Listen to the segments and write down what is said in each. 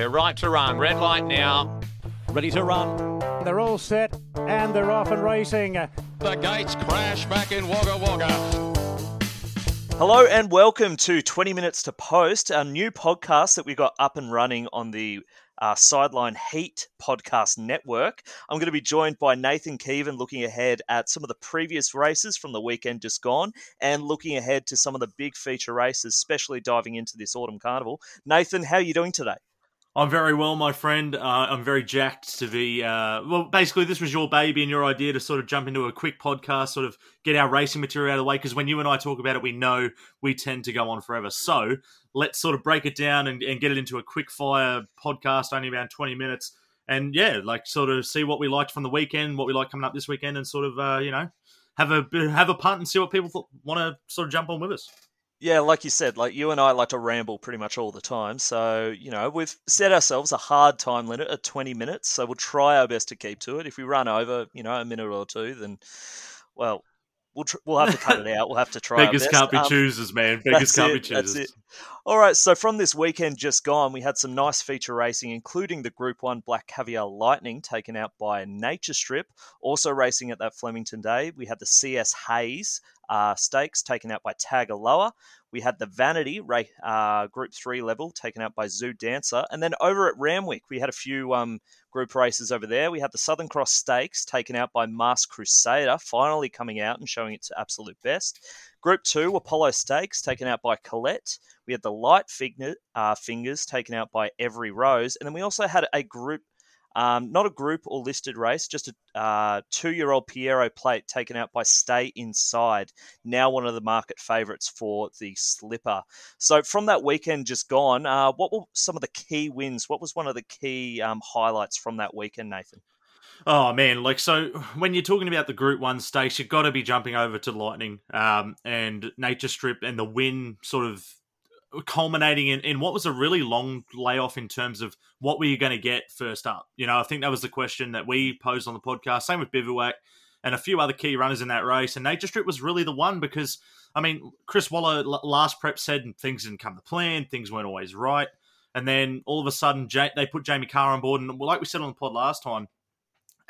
We're right to run. Red light now. Ready to run. They're all set and they're off and racing. The gates crash back in Wagga Wagga. Hello and welcome to 20 Minutes to Post, our new podcast that we got up and running on the uh, Sideline Heat podcast network. I'm going to be joined by Nathan Keevan looking ahead at some of the previous races from the weekend just gone and looking ahead to some of the big feature races, especially diving into this autumn carnival. Nathan, how are you doing today? I'm very well, my friend. Uh, I'm very jacked to be. Uh, well, basically, this was your baby and your idea to sort of jump into a quick podcast, sort of get our racing material out of the way. Because when you and I talk about it, we know we tend to go on forever. So let's sort of break it down and, and get it into a quick fire podcast, only around 20 minutes. And yeah, like sort of see what we liked from the weekend, what we like coming up this weekend, and sort of uh, you know have a have a punt and see what people want to sort of jump on with us. Yeah, like you said, like you and I like to ramble pretty much all the time. So, you know, we've set ourselves a hard time limit at 20 minutes. So we'll try our best to keep to it. If we run over, you know, a minute or two, then, well, we'll tr- we'll have to cut it out. We'll have to try. Beggars can't be um, choosers, man. Beggars can't it, be choosers. All right. So from this weekend just gone, we had some nice feature racing, including the Group One Black Caviar Lightning taken out by Nature Strip. Also racing at that Flemington Day, we had the CS Hayes uh, stakes taken out by Tagaloa. We had the Vanity uh, Group 3 level taken out by Zoo Dancer. And then over at Randwick, we had a few um, group races over there. We had the Southern Cross Stakes taken out by Masked Crusader, finally coming out and showing its absolute best. Group 2, Apollo Stakes taken out by Colette. We had the Light uh, Fingers taken out by Every Rose. And then we also had a Group um, not a group or listed race, just a uh, two year old Pierro plate taken out by Stay Inside, now one of the market favourites for the slipper. So, from that weekend just gone, uh, what were some of the key wins? What was one of the key um, highlights from that weekend, Nathan? Oh man, like so when you're talking about the Group One stakes, you've got to be jumping over to Lightning um, and Nature Strip and the win sort of culminating in, in what was a really long layoff in terms of what were you going to get first up. You know, I think that was the question that we posed on the podcast. Same with Bivouac and a few other key runners in that race. And Nature Strip was really the one because, I mean, Chris Waller last prep said things didn't come to plan, things weren't always right. And then all of a sudden, they put Jamie Kah on board. And like we said on the pod last time,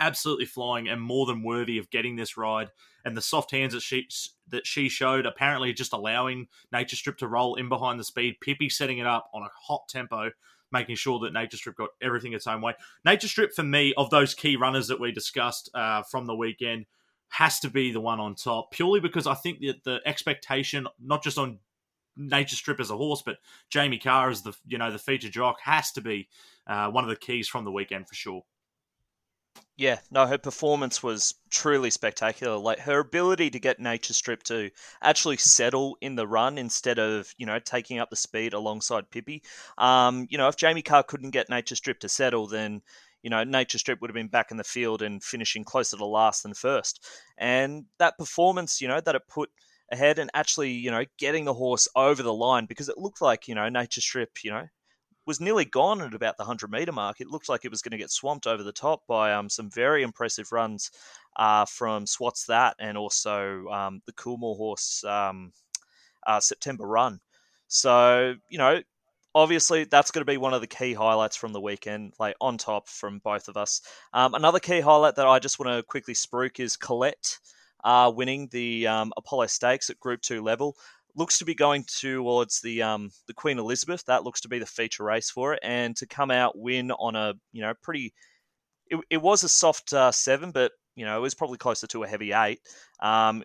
absolutely flying and more than worthy of getting this ride. And the soft hands that she that she showed, apparently just allowing Nature Strip to roll in behind the speed. Pippi setting it up on a hot tempo, making sure that Nature Strip got everything its own way. Nature Strip for me, of those key runners that we discussed uh, from the weekend, has to be the one on top purely because I think that the expectation, not just on Nature Strip as a horse, but Jamie Kah as the you know the feature jock has to be uh, one of the keys from the weekend for sure. Yeah, no, her performance was truly spectacular. Like her ability to get Nature Strip to actually settle in the run instead of you know taking up the speed alongside Pippi. Um, you know, if Jamie Kah couldn't get Nature Strip to settle, then you know Nature Strip would have been back in the field and finishing closer to last than first. And that performance, you know, that it put ahead and actually you know getting the horse over the line because it looked like you know Nature Strip, you know, was nearly gone at about the 100 meter mark. It looked like it was going to get swamped over the top by um, some very impressive runs uh, from Swats That and also um, the Coolmore horse um, uh, September run. So, you know, obviously that's going to be one of the key highlights from the weekend, like on top from both of us. Um, another key highlight that I just want to quickly spruik is Colette uh, winning the um, Apollo Stakes at Group 2 level looks to be going towards the um, the Queen Elizabeth. That looks to be the feature race for it, and to come out win on a you know pretty. It, it was a soft uh, seven, but you know it was probably closer to a heavy eight. Um,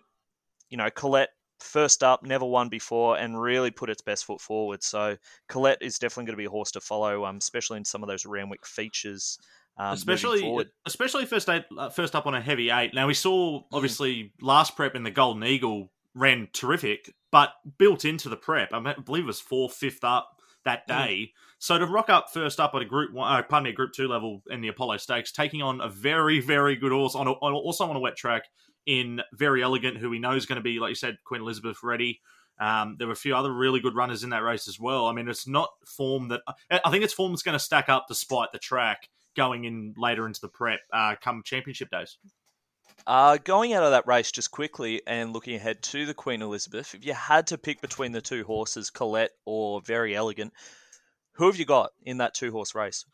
you know Colette first up, never won before, and really put its best foot forward. So Colette is definitely going to be a horse to follow, um, especially in some of those Randwick features. Um, especially, especially first eight, uh, first up on a heavy eight. Now we saw mm. obviously mm. last prep in the Golden Eagle ran terrific, but built into the prep, I believe it was fourth, fifth up that hmm. day. Mm. So to rock up first up at a group one, uh, pardon me, group two level in the Apollo Stakes, taking on a very, very good horse on, a, on also on a wet track in very Elegant, who we know is going to be, like you said, Queen Elizabeth ready. Um, there were a few other really good runners in that race as well. I mean, it's not form that I think it's form that's going to stack up despite the track going in later into the prep uh, come championship days. Uh, going out of that race just quickly and looking ahead to the Queen Elizabeth, if you had to pick between the two horses, Colette or Very Elegant, Who have you got in that two horse race?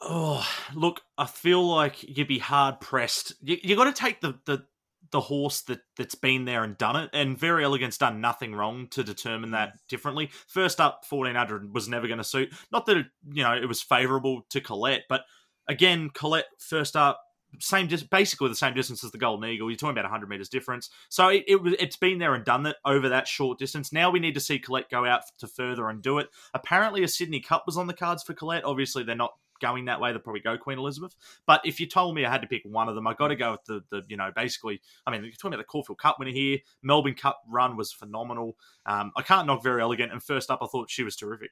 Oh, look, I feel like you'd be hard pressed. You, you got to take the, the the horse that that's been there and done it, and Very Elegant's done nothing wrong to determine that differently. First up, fourteen hundred was never going to suit. Not that it, you know it was favourable to Colette, but again, Colette first up same dis- basically the same distance as the Golden Eagle. You're talking about 100 meters difference. So it, it it's been there and done that over that short distance. Now we need to see Colette go out to further and do it. Apparently, a Sydney Cup was on the cards for Colette. Obviously, they're not going that way. They'll probably go Queen Elizabeth. But if you told me I had to pick one of them, I got to go with the the you know basically. I mean, you're talking about the Caulfield Cup winner here. Melbourne Cup run was phenomenal. Um, I can't knock very Elegant. And first up, I thought she was terrific.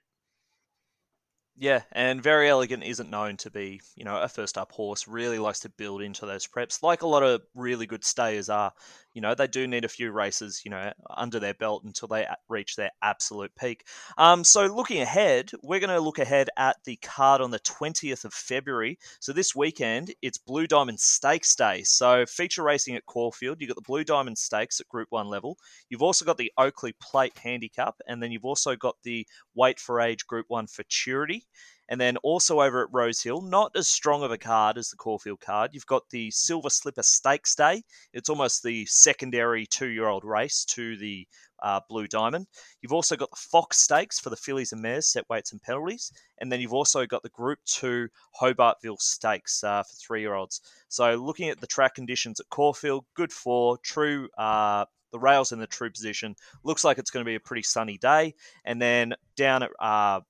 Yeah, and Very Elegant isn't known to be, you know, a first up horse. Really likes to build into those preps, like a lot of really good stayers are you know, they do need a few races, you know, under their belt until they reach their absolute peak. Um, so looking ahead, we're going to look ahead at the card on the 20th of February. So this weekend, it's Blue Diamond Stakes Day. So feature racing at Caulfield. You've got the Blue Diamond Stakes at Group 1 level. You've also got the Oakleigh Plate Handicap, and then you've also got the Weight for Age Group 1 Futurity. And then also over at Rose Hill, not as strong of a card as the Caulfield card. You've got the Silver Slipper Stakes Day. It's almost the secondary two year old race to the uh, Blue Diamond. You've also got the Fox Stakes for the fillies and mares, set weights and penalties. And then you've also got the Group 2 Hobartville Stakes uh, for three year olds. So looking at the track conditions at Caulfield, good for true. Uh, the rails in the true position. Looks like it's going to be a pretty sunny day. And then down at uh,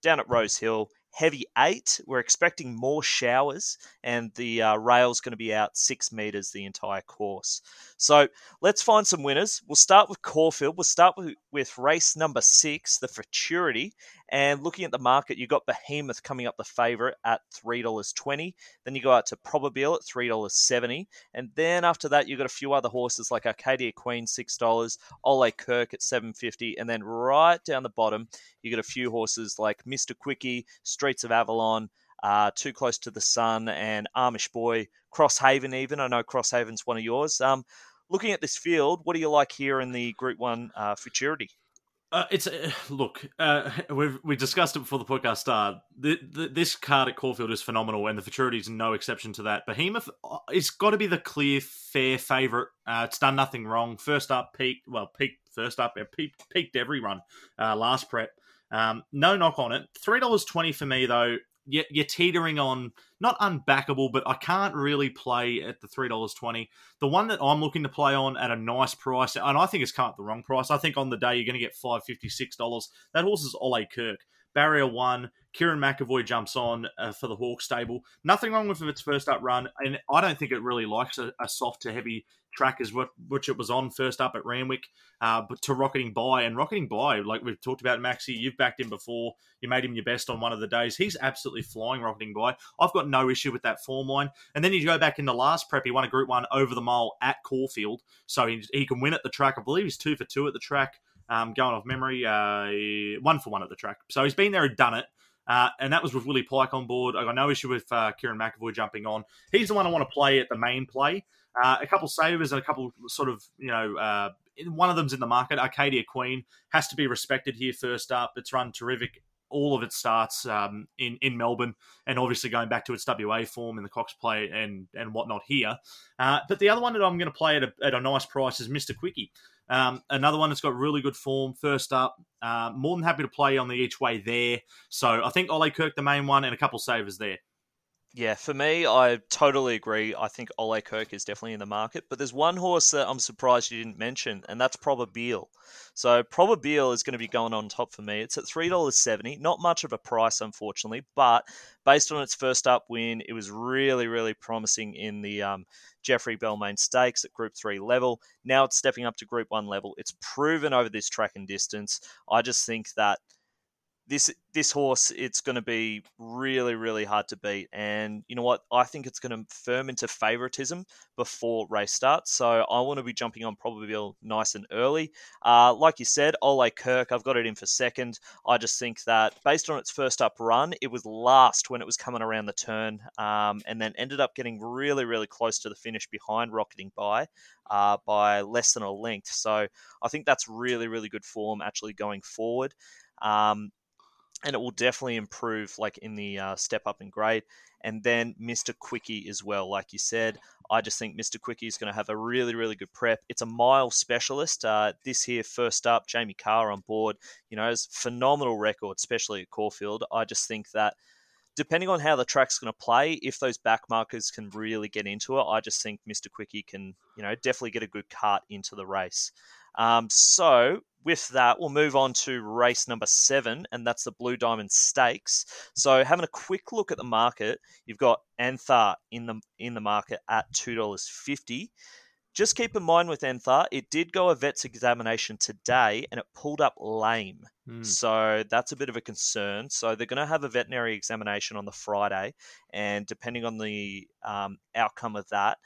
down at Rosehill, heavy eight. We're expecting more showers, and the uh, rail's going to be out six meters the entire course. So let's find some winners. We'll start with Caulfield. We'll start with, with race number six, the Futurity. And looking at the market, you've got Behemoth coming up the favourite at $3.20. Then you go out to Probabeel at $3.70. And then after that, you've got a few other horses like Arcadia Queen, $6, Ole Kirk at $7.50. And then right down the bottom, you got a few horses like Mr. Quickie, Streets of Avalon, uh, Too Close to the Sun, and Amish Boy, Crosshaven, even. I know Crosshaven's one of yours. Um, looking at this field, what do you like here in the Group 1 uh, Futurity? Uh, it's uh, look. Uh, we've we discussed it before the podcast started. The, the, this card at Caulfield is phenomenal, and the Futurity is no exception to that. Behemoth, uh, it's got to be the clear, fair favourite. Uh, it's done nothing wrong. First up, peaked. Well, peaked first up. It peaked, peaked every run. Uh, last prep. Um, no knock on it. Three dollars twenty for me though you're teetering on not unbackable, but I can't really play at the three dollars twenty. The one that I'm looking to play on at a nice price, and I think it's come at the wrong price. I think on the day you're going to get five fifty six dollars. That horse is Ole Kirk. Barrier one, Kerrin McEvoy jumps on uh, for the Hawk stable. Nothing wrong with its first up run, and I don't think it really likes a, a soft to heavy track as what which it was on first up at Randwick, uh, but to Rocketing by and Rocketing by, like we've talked about, Maxi, you've backed him before. You made him your best on one of the days. He's absolutely flying Rocketing by. I've got no issue with that form line. And then you go back in the last prep, he won a Group One over the mile at Caulfield, so he, he can win at the track. I believe he's two for two at the track. Um, going off memory, uh, one for one at the track. So he's been there and done it. Uh, and that was with Willie Pike on board. I got no issue with uh, Kerrin McEvoy jumping on. He's the one I want to play at the main play. Uh, a couple savers and a couple sort of, you know, uh, one of them's in the market. Arcadia Queen has to be respected here first up. It's run terrific. All of its starts um, in in Melbourne, and obviously going back to its WA form in the Cox Plate and and whatnot here. Uh, but the other one that I'm going to play at a, at a nice price is Mister Quickie. Um, another one that's got really good form. First up, uh, more than happy to play on the each way there. So I think Ole Kirk, the main one, and a couple savers there. Yeah, for me, I totally agree. I think Ole Kirk is definitely in the market, but there's one horse that I'm surprised you didn't mention, and that's Probabeel. So Probabeel is going to be going on top for me. It's at three dollars seventy, not much of a price, unfortunately, but based on its first up win, it was really, really promising in the um, Geoffrey Bellmaine Stakes at Group 3 level. Now it's stepping up to Group 1 level. It's proven over this track and distance. I just think that this this horse it's going to be really really hard to beat. And you know what? I think it's going to firm into favoritism before race starts. So i want to be jumping on Probabeel nice and early. Uh, like you said ole kirk i've got it in for second. I just think that based on its first up run it was last when it was coming around the turn um, and then ended up getting really really close to the finish behind rocketing by uh, by less than a length. So i think that's really really good form actually going forward. Um, and it will definitely improve like in the uh, step up in grade. And then Mr. Quickie as well, like you said. I just think Mr. Quickie is going to have a really, really good prep. It's a mile specialist. Uh, this here, first up, Jamie Kah on board, you know, has phenomenal record, especially at Caulfield. I just think that depending on how the track's going to play, if those back markers can really get into it, I just think Mr. Quickie can, you know, definitely get a good cut into the race. Um, so with that, we'll move on to race number seven, and that's the Blue Diamond Stakes. So, having a quick look at the market, you've got Enthaar in the in the market at two dollars fifty. Just keep in mind with Enthaar, it did go a vet's examination today, and it pulled up lame. Mm. So that's a bit of a concern. So they're going to have a veterinary examination on the Friday, and depending on the um, outcome of that,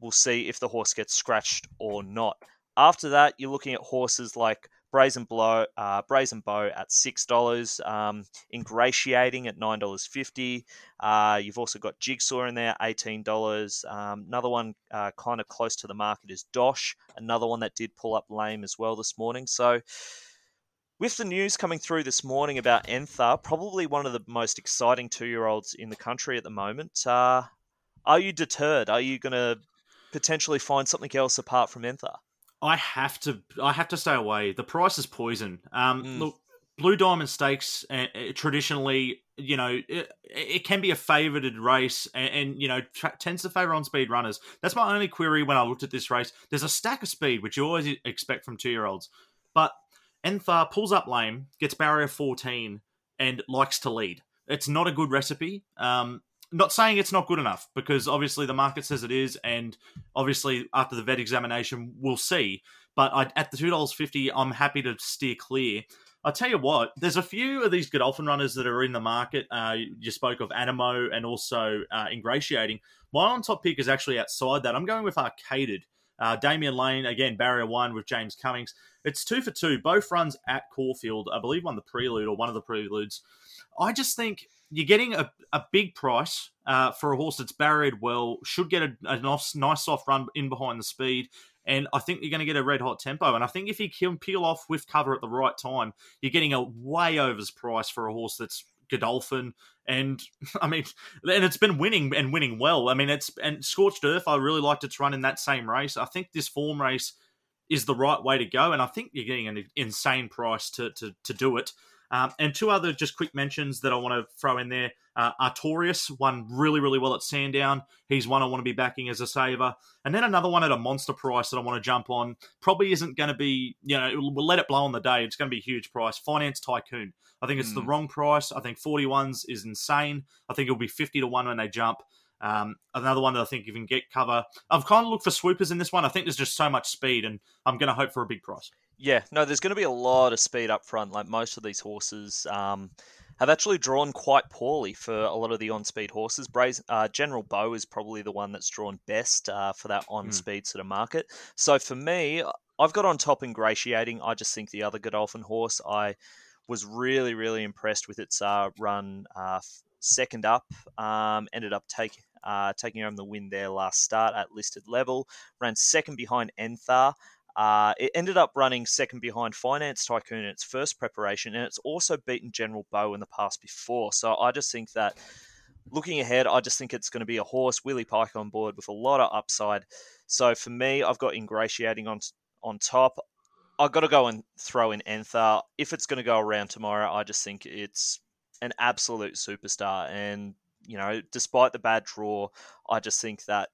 we'll see if the horse gets scratched or not. After that, you're looking at horses like Brazen Blow, uh, Brazen Bow at six dollars, um, Ingratiating at nine dollars fifty. Uh, you've also got Jigsaw in there, eighteen dollars. Um, another one uh, kind of close to the market is Dosh, another one that did pull up lame as well this morning. So. With the news coming through this morning about Enthaar, probably one of the most exciting two-year-olds in the country at the moment, uh, are you deterred? Are you going to potentially find something else apart from Enthaar? I have to. I have to stay away. The price is poison. Um, Mm. Look, Blue Diamond Stakes uh, uh, traditionally, you know, it, it can be a favoured race, and, and you know, tra- tends to favour on speed runners. That's my only query when I looked at this race. There's a stack of speed, which you always expect from two year olds, but Enthaar pulls up lame, gets barrier 14, and likes to lead. It's not a good recipe. Um, not saying it's not good enough because obviously the market says it is, and obviously after the vet examination we'll see. But I, at the two dollars fifty, I'm happy to steer clear. I tell you what, there's a few of these Godolphin runners that are in the market. Uh, you spoke of Animo and also uh, Ingratiating. My on top pick is actually outside that. I'm going with Arcaded. Uh, Damian Lane again, barrier one with James Cummings. It's two for two. Both runs at Caulfield. I believe won the prelude or one of the preludes. I just think you're getting a, a big price uh, for a horse that's barriered well, should get a, a nice, nice soft run in behind the speed. And I think you're going to get a red hot tempo. And I think if you can peel off with cover at the right time, you're getting a way overs price for a horse that's Godolphin. And I mean, and it's been winning and winning well. I mean, it's and Scorched Earth. I really liked its run in that same race. I think this form race is the right way to go, and I think you're getting an insane price to to to do it. Um, and two other just quick mentions that I want to throw in there. Uh, Artorias won really, really well at Sandown. He's one I want to be backing as a saver. And then another one at a monster price that I want to jump on. Probably isn't going to be, you know, we'll let it blow on the day. It's going to be a huge price. Finance Tycoon. I think it's the Mm. wrong price. I think 41s is insane. I think it'll be 50 to 1 when they jump. Um, another one that I think you can get cover. I've kind of looked for swoopers in this one. I think there's just so much speed, and I'm going to hope for a big price. Yeah, no, there's going to be a lot of speed up front. Like most of these horses um, have actually drawn quite poorly for a lot of the on-speed horses. Brazen, uh, General Bow is probably the one that's drawn best uh, for that on-speed sort of market. So for me, I've got on top ingratiating. I just think the other Godolphin horse, I was really, really impressed with its uh, run uh, second up. Um, ended up taking uh, taking home the win there last start at listed level. Ran second behind Enthaar. Uh, it ended up running second behind Finance Tycoon in its first preparation, and it's also beaten General Bow in the past before. So I just think that looking ahead, I just think it's going to be a horse, Willie Pike on board with a lot of upside. So for me, I've got Ingratiating on on top. I've got to go and throw in Enthaar. If it's going to go around tomorrow, I just think it's an absolute superstar. And, you know, despite the bad draw, I just think that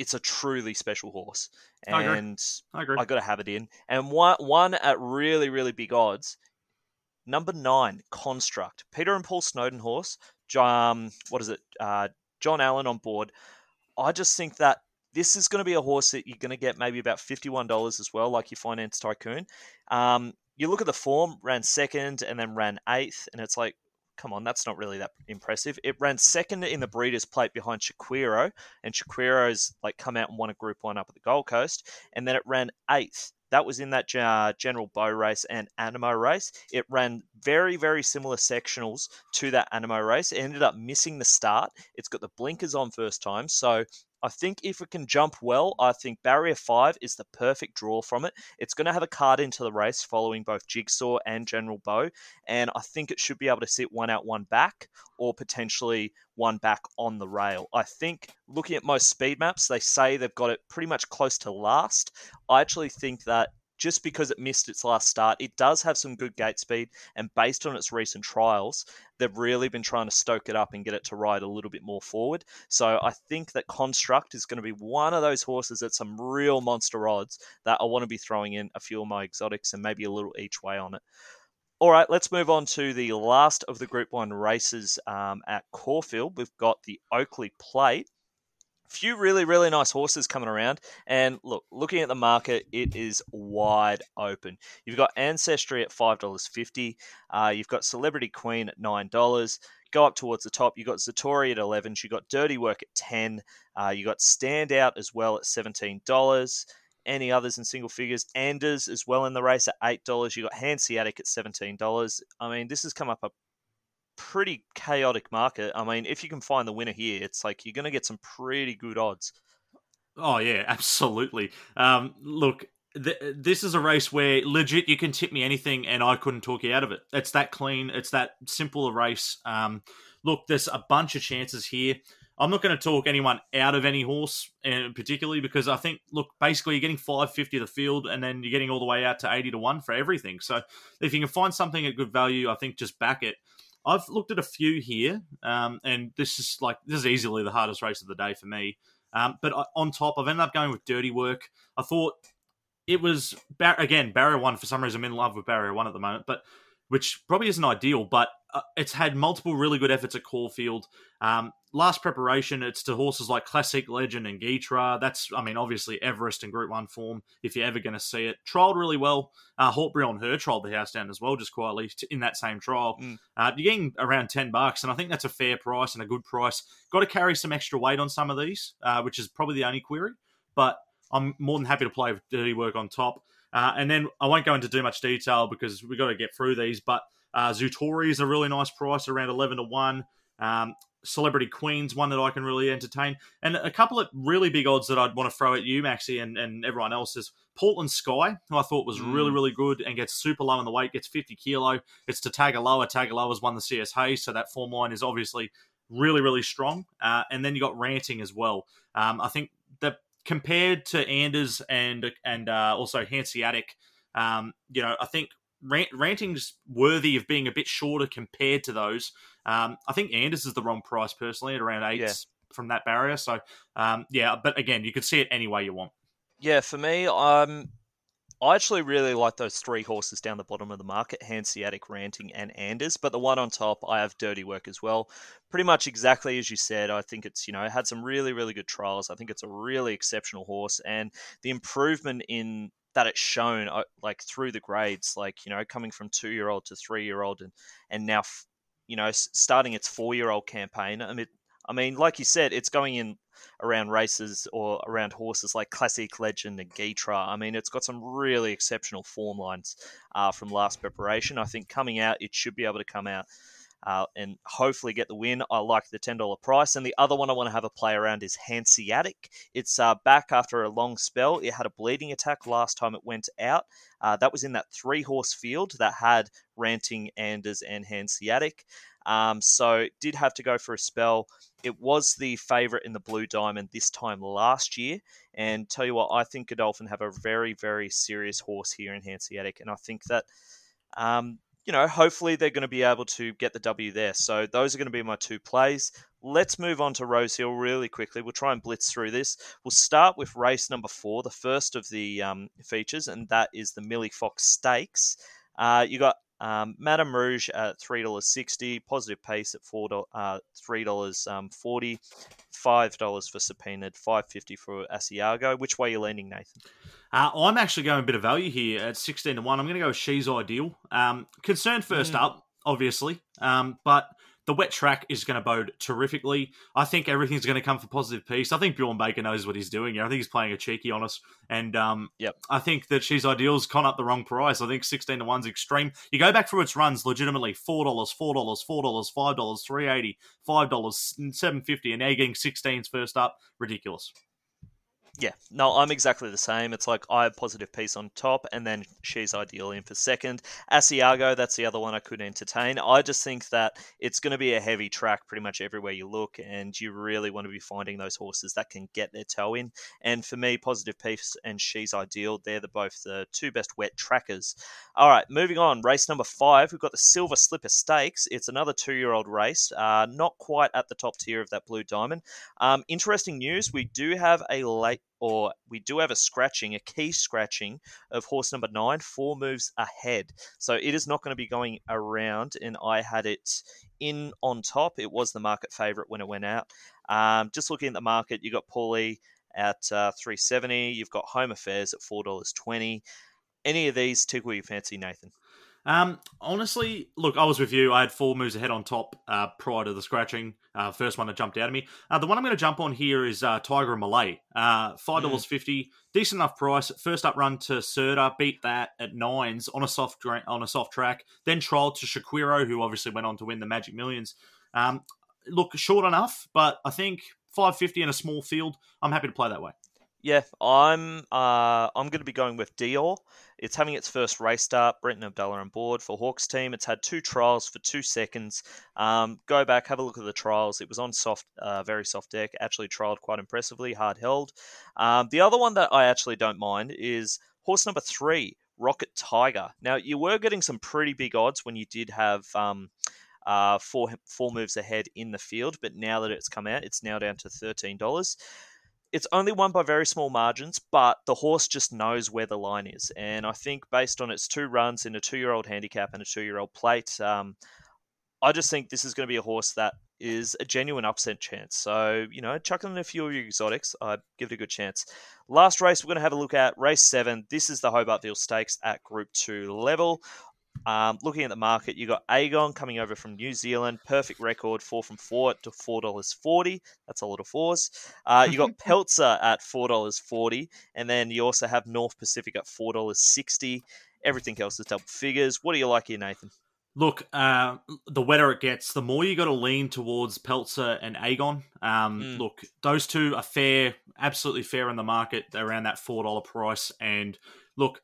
it's a truly special horse. I agree. And I agree. I got to have it in. And one, one at really, really big odds. Number nine, Construct. Peter and Paul Snowden horse. Um, what is it? Uh, John Allen on board. I just think that this is going to be a horse that you're going to get maybe about $51 as well, like your Finance Tycoon. Um, you look at the form, ran second and then ran eighth, and it's like, come on, that's not really that impressive. It ran second in the Breeders' Plate behind Shaquero, and Shaquero's like come out and won a Group One up at the Gold Coast, and then it ran eighth. That was in that uh, General Bow race and Animo race. It ran very, very similar sectionals to that Animo race. It ended up missing the start. It's got the blinkers on first time, so I think if it can jump well, I think barrier five is the perfect draw from it. It's going to have a card into the race following both Jigsaw and General Bow, and I think it should be able to sit one out, one back, or potentially one back on the rail. I think looking at most speed maps, they say they've got it pretty much close to last. I actually think that just because it missed its last start, it does have some good gate speed. And based on its recent trials, they've really been trying to stoke it up and get it to ride a little bit more forward. So I think that Construct is going to be one of those horses at some real monster odds that I want to be throwing in a few of my exotics and maybe a little each way on it. All right, let's move on to the last of the Group 1 races um, at Caulfield. We've got the Oakleigh Plate few really, really nice horses coming around. And look, looking at the market, it is wide open. You've got Ancestry at $5.50. Uh, you've got Celebrity Queen at $9. Go up towards the top. You've got Zoutori at 11 You've got Dirty Work at 10 uh, You've got Standout as well at $17 any others in single figures. Anders as well in the race at eight dollars. You got Hanseatic at seventeen dollars. I mean, this has come up a pretty chaotic market. I mean, if you can find the winner here, it's like you're going to get some pretty good odds. Oh yeah, absolutely. Um, look, th- this is a race where legit you can tip me anything and I couldn't talk you out of it. It's that clean. It's that simple a race. Um, look, there's a bunch of chances here. I'm not going to talk anyone out of any horse, and particularly because I think, look, basically you're getting 550 the field, and then you're getting all the way out to 80 to one for everything. So if you can find something at good value, I think just back it. I've looked at a few here, um, and this is like this is easily the hardest race of the day for me. Um, but on top, I've ended up going with Dirty Work. I thought it was bar- again Barrier One. For some reason, I'm in love with Barrier One at the moment, but which probably isn't ideal. But uh, it's had multiple really good efforts at Caulfield. Um, last preparation, it's to horses like Classic, Legend, and Gytrash. That's, I mean, obviously Everest in Group 1 form, if you're ever going to see it. Trialled really well. Uh, on her trialled the house down as well, just quietly in that same trial. Mm. Uh, you're getting around 10 bucks, and I think that's a fair price and a good price. Got to carry some extra weight on some of these, uh, which is probably the only query, but I'm more than happy to play with dirty work on top. Uh, and then I won't go into too much detail because we've got to get through these, but uh, Zoutori is a really nice price, around 11 to 1. Um, Celebrity Queen's one that I can really entertain. And a couple of really big odds that I'd want to throw at you, Maxi, and, and everyone else is Portland Sky, who I thought was mm. really, really good and gets super low in the weight, gets 50 kilo. It's to tag a lower tag Tagaloa. Tagaloa's won the CS Hayes, so that form line is obviously really, really strong. Uh, and then you got Ranting as well. Um, I think that compared to Anders and and uh, also Hanseatic, um, you know, I think rant, ranting's worthy of being a bit shorter compared to those. Um, I think Anders is the wrong price personally at around eight yeah. from that barrier. So um, yeah, but again, you could see it any way you want. Yeah, for me, um, I actually really like those three horses down the bottom of the market: Hanseatic, Ranting, and Anders. But the one on top, I have Dirty Work as well. Pretty much exactly as you said. I think it's you know had some really really good trials. I think it's a really exceptional horse, and the improvement in that it's shown uh, like through the grades, like you know, coming from two year old to three year old, and and now you know starting its four year old campaign. I mean, I mean, like you said, it's going in around races or around horses like Classic Legend and Gytrash. I mean, it's got some really exceptional form lines uh, from last preparation. I think coming out, it should be able to come out uh, and hopefully get the win. I like the $10 price. And the other one I want to have a play around is Hanseatic. It's uh, back after a long spell. It had a bleeding attack last time it went out. Uh, that was in that three horse field that had Ranting, Anders, and Hanseatic. Um, so did have to go for a spell. It was the favourite in the Blue Diamond this time last year. And tell you what, I think Godolphin have a very, very serious horse here in Hanseatic. And I think that um, you know, hopefully they're going to be able to get the W there. So those are going to be my two plays. Let's move on to Rosehill really quickly. We'll try and blitz through this. We'll start with race number four, the first of the um, features, and that is the Millie Fox Stakes. Uh, you got um, Madame Rouge at three dollars sixty, Positive Pace at four uh, three dollars um, forty, five dollars for Subpoenaed, five fifty for Asiago. Which way are you leaning, Nathan? Uh, I'm actually going a bit of value here at 16 to 1. I'm going to go with She's Ideal. Um, concerned first mm. up, obviously, um, but the wet track is going to bode terrifically. I think everything's going to come for positive peace. I think Bjorn Baker knows what he's doing. I think he's playing a cheeky on us, and um, yep. I think that she's ideal's con up the wrong price. I think sixteen to one's extreme. You go back through its runs, legitimately four dollars, four dollars, four dollars, five dollars, three eighty, five dollars, seven fifty, and now you're getting sixteens first up. Ridiculous. Yeah, no, I'm exactly the same. It's like I have positive piece on top, and then she's ideal in for second. Asiago, that's the other one I could entertain. I just think that it's going to be a heavy track pretty much everywhere you look, and you really want to be finding those horses that can get their toe in. And for me, positive piece and she's ideal. They're the both the two best wet trackers. All right, moving on. Race number five, we've got the Silver Slipper Stakes. It's another two-year-old race, uh, not quite at the top tier of that Blue Diamond. Um, interesting news: we do have a late or we do have a scratching, a key scratching of horse number nine, four moves ahead. So it is not going to be going around, and I had it in on top. It was the market favourite when it went out. Um, just looking at the market, you got Paulie at uh, 370. You've got Home Affairs at four dollars twenty. Any of these tickle your fancy, Nathan? Um, honestly, look, I was with you. I had four moves ahead on top uh, prior to the scratching. Uh, first one that jumped out at me. Uh, the one I'm going to jump on here is uh, Tiger and Malay. Uh, Five dollars mm. fifty, decent enough price. First up run to Serta, beat that at nines on a soft on a soft track. Then trialled to Shaquero, who obviously went on to win the Magic Millions. Um, look, short enough, but I think five fifty in a small field. I'm happy to play that way. Yeah, I'm uh, I'm going to be going with Dior. It's having its first race start. Brenton Avdulla on board for Hawks team. It's had two trials for two seconds. Um, go back, have a look at the trials. It was on soft, uh, very soft deck. Actually trialed quite impressively, hard held. Um, the other one that I actually don't mind is horse number three, Rocket Tiger. Now you were getting some pretty big odds when you did have. Um, uh, four four moves ahead in the field, but now that it's come out, it's now down to thirteen dollars it's only won by very small margins, but the horse just knows where the line is. And I think based on its two runs in a two year old handicap and a two year old plate, um, I just think this is going to be a horse that is a genuine upset chance. So, you know, chucking in a few of your exotics, I give it a good chance. Last race we're going to have a look at, race seven. This is the Hobartville Stakes at Group 2 level. Um, looking at the market, you got Aegon coming over from New Zealand, perfect record, four from four to four dollars forty. That's a lot of fours. Uh, you got Peltzer at four dollars forty, and then you also have North Pacific at four dollars sixty. Everything else is double figures. What do you like here, Nathan? Look, uh, the wetter it gets, the more you got to lean towards Peltzer and Aegon. Um, mm. Look, those two are fair, absolutely fair in the market around that four dollar price. And look,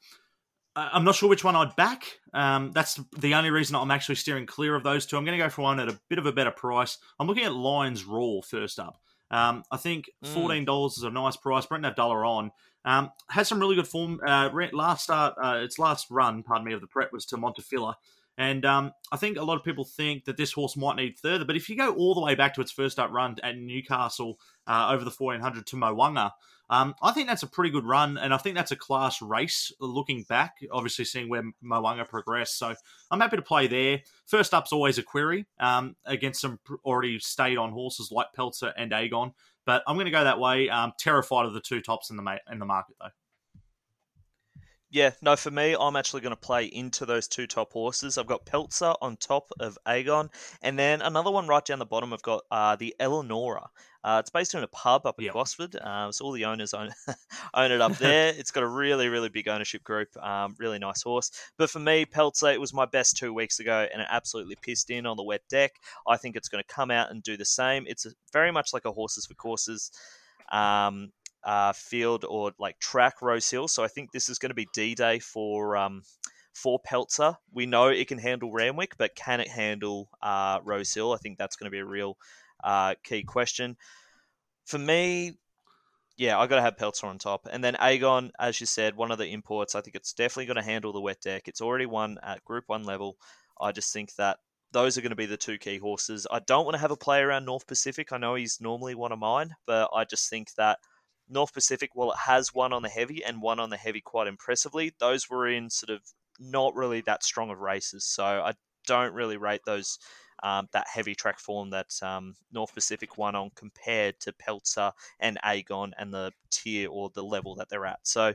I'm not sure which one I'd back. Um, that's the only reason I'm actually steering clear of those two. I'm going to go for one at a bit of a better price. I'm looking at Lions Roar first up. Um, I think mm. fourteen dollars mm. is a nice price. Brenton Avdulla on um, has some really good form. Uh, last start, uh, its last run, pardon me, of the prep was to Montefiore, and um, I think a lot of people think that this horse might need further. But if you go all the way back to its first up run at Newcastle uh, over the 1400 to Mo'unga, um, I think that's a pretty good run, and I think that's a class race. Looking back, obviously seeing where Mo'unga progressed, so I'm happy to play there. First up's always a query um, against some already stayed on horses like Peltzer and Aegon, but I'm going to go that way. Um, terrified of the two tops in the ma- in the market though. Yeah, no, for me, I'm actually going to play into those two top horses. I've got Peltzer on top of Aegon, and then another one right down the bottom. I've got uh, the Eleonora. Uh, it's based in a pub up in yep. Gosford, uh, so all the owners own, own it up there. it's got a really, really big ownership group. Um, really nice horse. But for me, Peltzer, it was my best two weeks ago, and it absolutely pissed in on the wet deck. I think it's going to come out and do the same. It's very much like a horses for courses. Um, uh, field or like track Rose Hill. So I think this is going to be D Day for um, for Peltzer. We know it can handle Randwick, but can it handle uh, Rose Hill? I think that's going to be a real uh, key question. For me, yeah, I got to have Peltzer on top. And then Aegon, as you said, one of the imports. I think it's definitely going to handle the wet deck. It's already won at Group 1 level. I just think that those are going to be the two key horses. I don't want to have a play around North Pacific. I know he's normally one of mine, but I just think that North Pacific, well, it has one on the heavy and one on the heavy quite impressively. Those were in sort of not really that strong of races, so I don't really rate those um, that heavy track form that um, North Pacific won on compared to Peltzer and Aegon and the tier or the level that they're at. So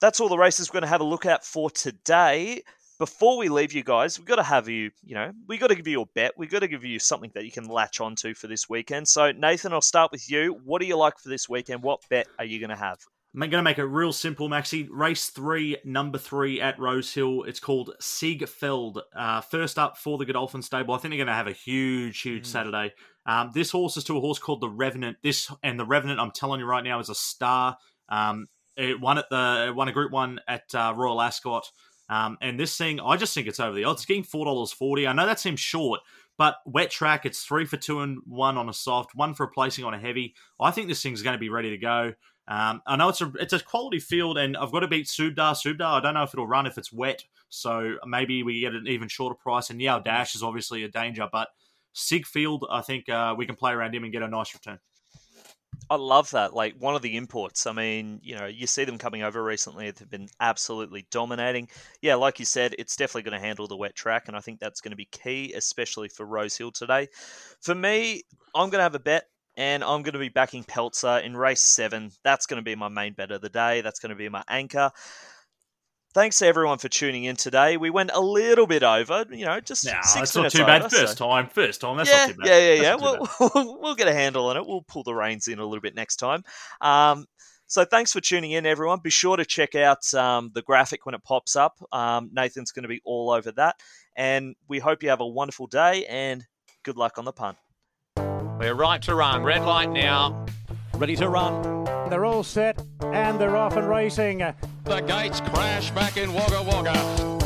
that's all the races we're going to have a look at for today. Before we leave you guys, we've got to have you, you know, we've got to give you a bet. We've got to give you something that you can latch onto for this weekend. So, Nathan, I'll start with you. What do you like for this weekend? What bet are you going to have? I'm going to make it real simple, Maxi. Race three, number three at Rosehill. It's called Siegfeld. Uh, first up for the Godolphin stable. I think they're going to have a huge, huge mm. Saturday. Um, this horse is to a horse called the Revenant. This and the Revenant, I'm telling you right now, is a star. Um, it won at the it won a Group One at uh, Royal Ascot. Um, and this thing, I just think it's over the odds. It's getting four dollars forty. I know that seems short, but wet track, it's three for two and one on a soft, one for placing on a heavy. I think this thing's going to be ready to go. Um, I know it's a it's a quality field, and I've got to beat Subdar. Subdar, I don't know if it'll run if it's wet, so maybe we get an even shorter price. And yeah, Dash is obviously a danger, but Sigfield, I think uh, we can play around him and get a nice return. I love that. Like one of the imports. I mean, you know, you see them coming over recently. They've been absolutely dominating. Yeah, like you said, it's definitely going to handle the wet track, and I think that's going to be key, especially for Rosehill today. For me, I'm going to have a bet, and I'm going to be backing Peltzer in race seven. That's going to be my main bet of the day. That's going to be my anchor. Thanks everyone for tuning in today. We went a little bit over, you know, just nah, six minutes not too over, bad. First so. time, first time. That's yeah, not too bad. Yeah, yeah, yeah. We'll, we'll, get a handle on it. We'll pull the reins in a little bit next time. Um, so thanks for tuning in, everyone. Be sure to check out um, the graphic when it pops up. Um, Nathan's going to be all over that, and we hope you have a wonderful day and good luck on the punt. We're right to run. Red light now. Ready to run. They're all set and they're off and racing. The gates crash back in Wagga Wagga.